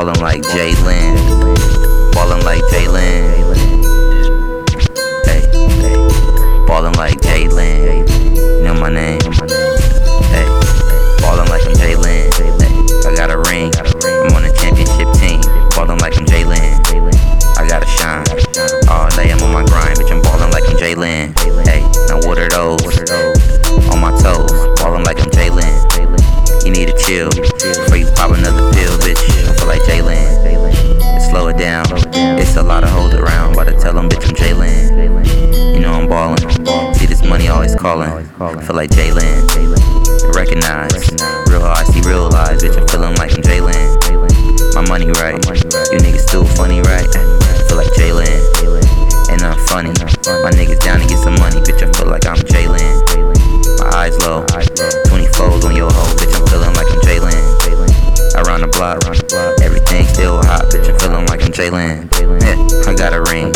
Ballin' like JLin. Ballin' like JLin. Hey, ballin' like JLin. Know my name. Calling. I Feel like JLin. Recognize. Real I see real lies, bitch. I'm feeling like I'm JLin. My money right. You niggas still funny, right? I Feel like JLin. And I'm funny. My niggas down to get some money, bitch. I feel like I'm JLin. My eyes low. 20 folds on your hoe, bitch. I'm feeling like I'm JLin. Around the block, everything still hot, bitch. I'm feeling like I'm JLin. Yeah, I got a ring,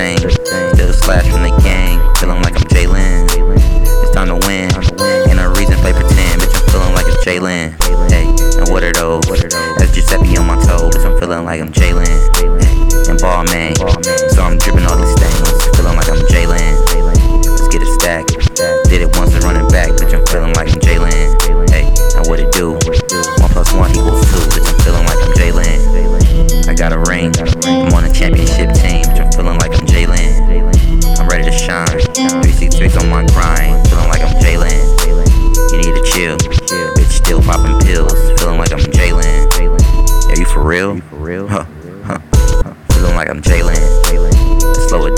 thing. Just flash from the gang, feeling like I'm JLin. It's time to win. and no reason play pretend, bitch. I'm feeling like it's JLin. Hey, and what are those? That's Giuseppe on my toe, bitch. I'm feeling like I'm JLin. And ball man, so I'm dripping all these things, feeling like I'm JLin. I'm grind, feeling like I'm JLin. You need to chill. Bitch, still popping pills, feeling like I'm JLin. Are you for real? Huh. Huh. Feeling like I'm JLin. Slow it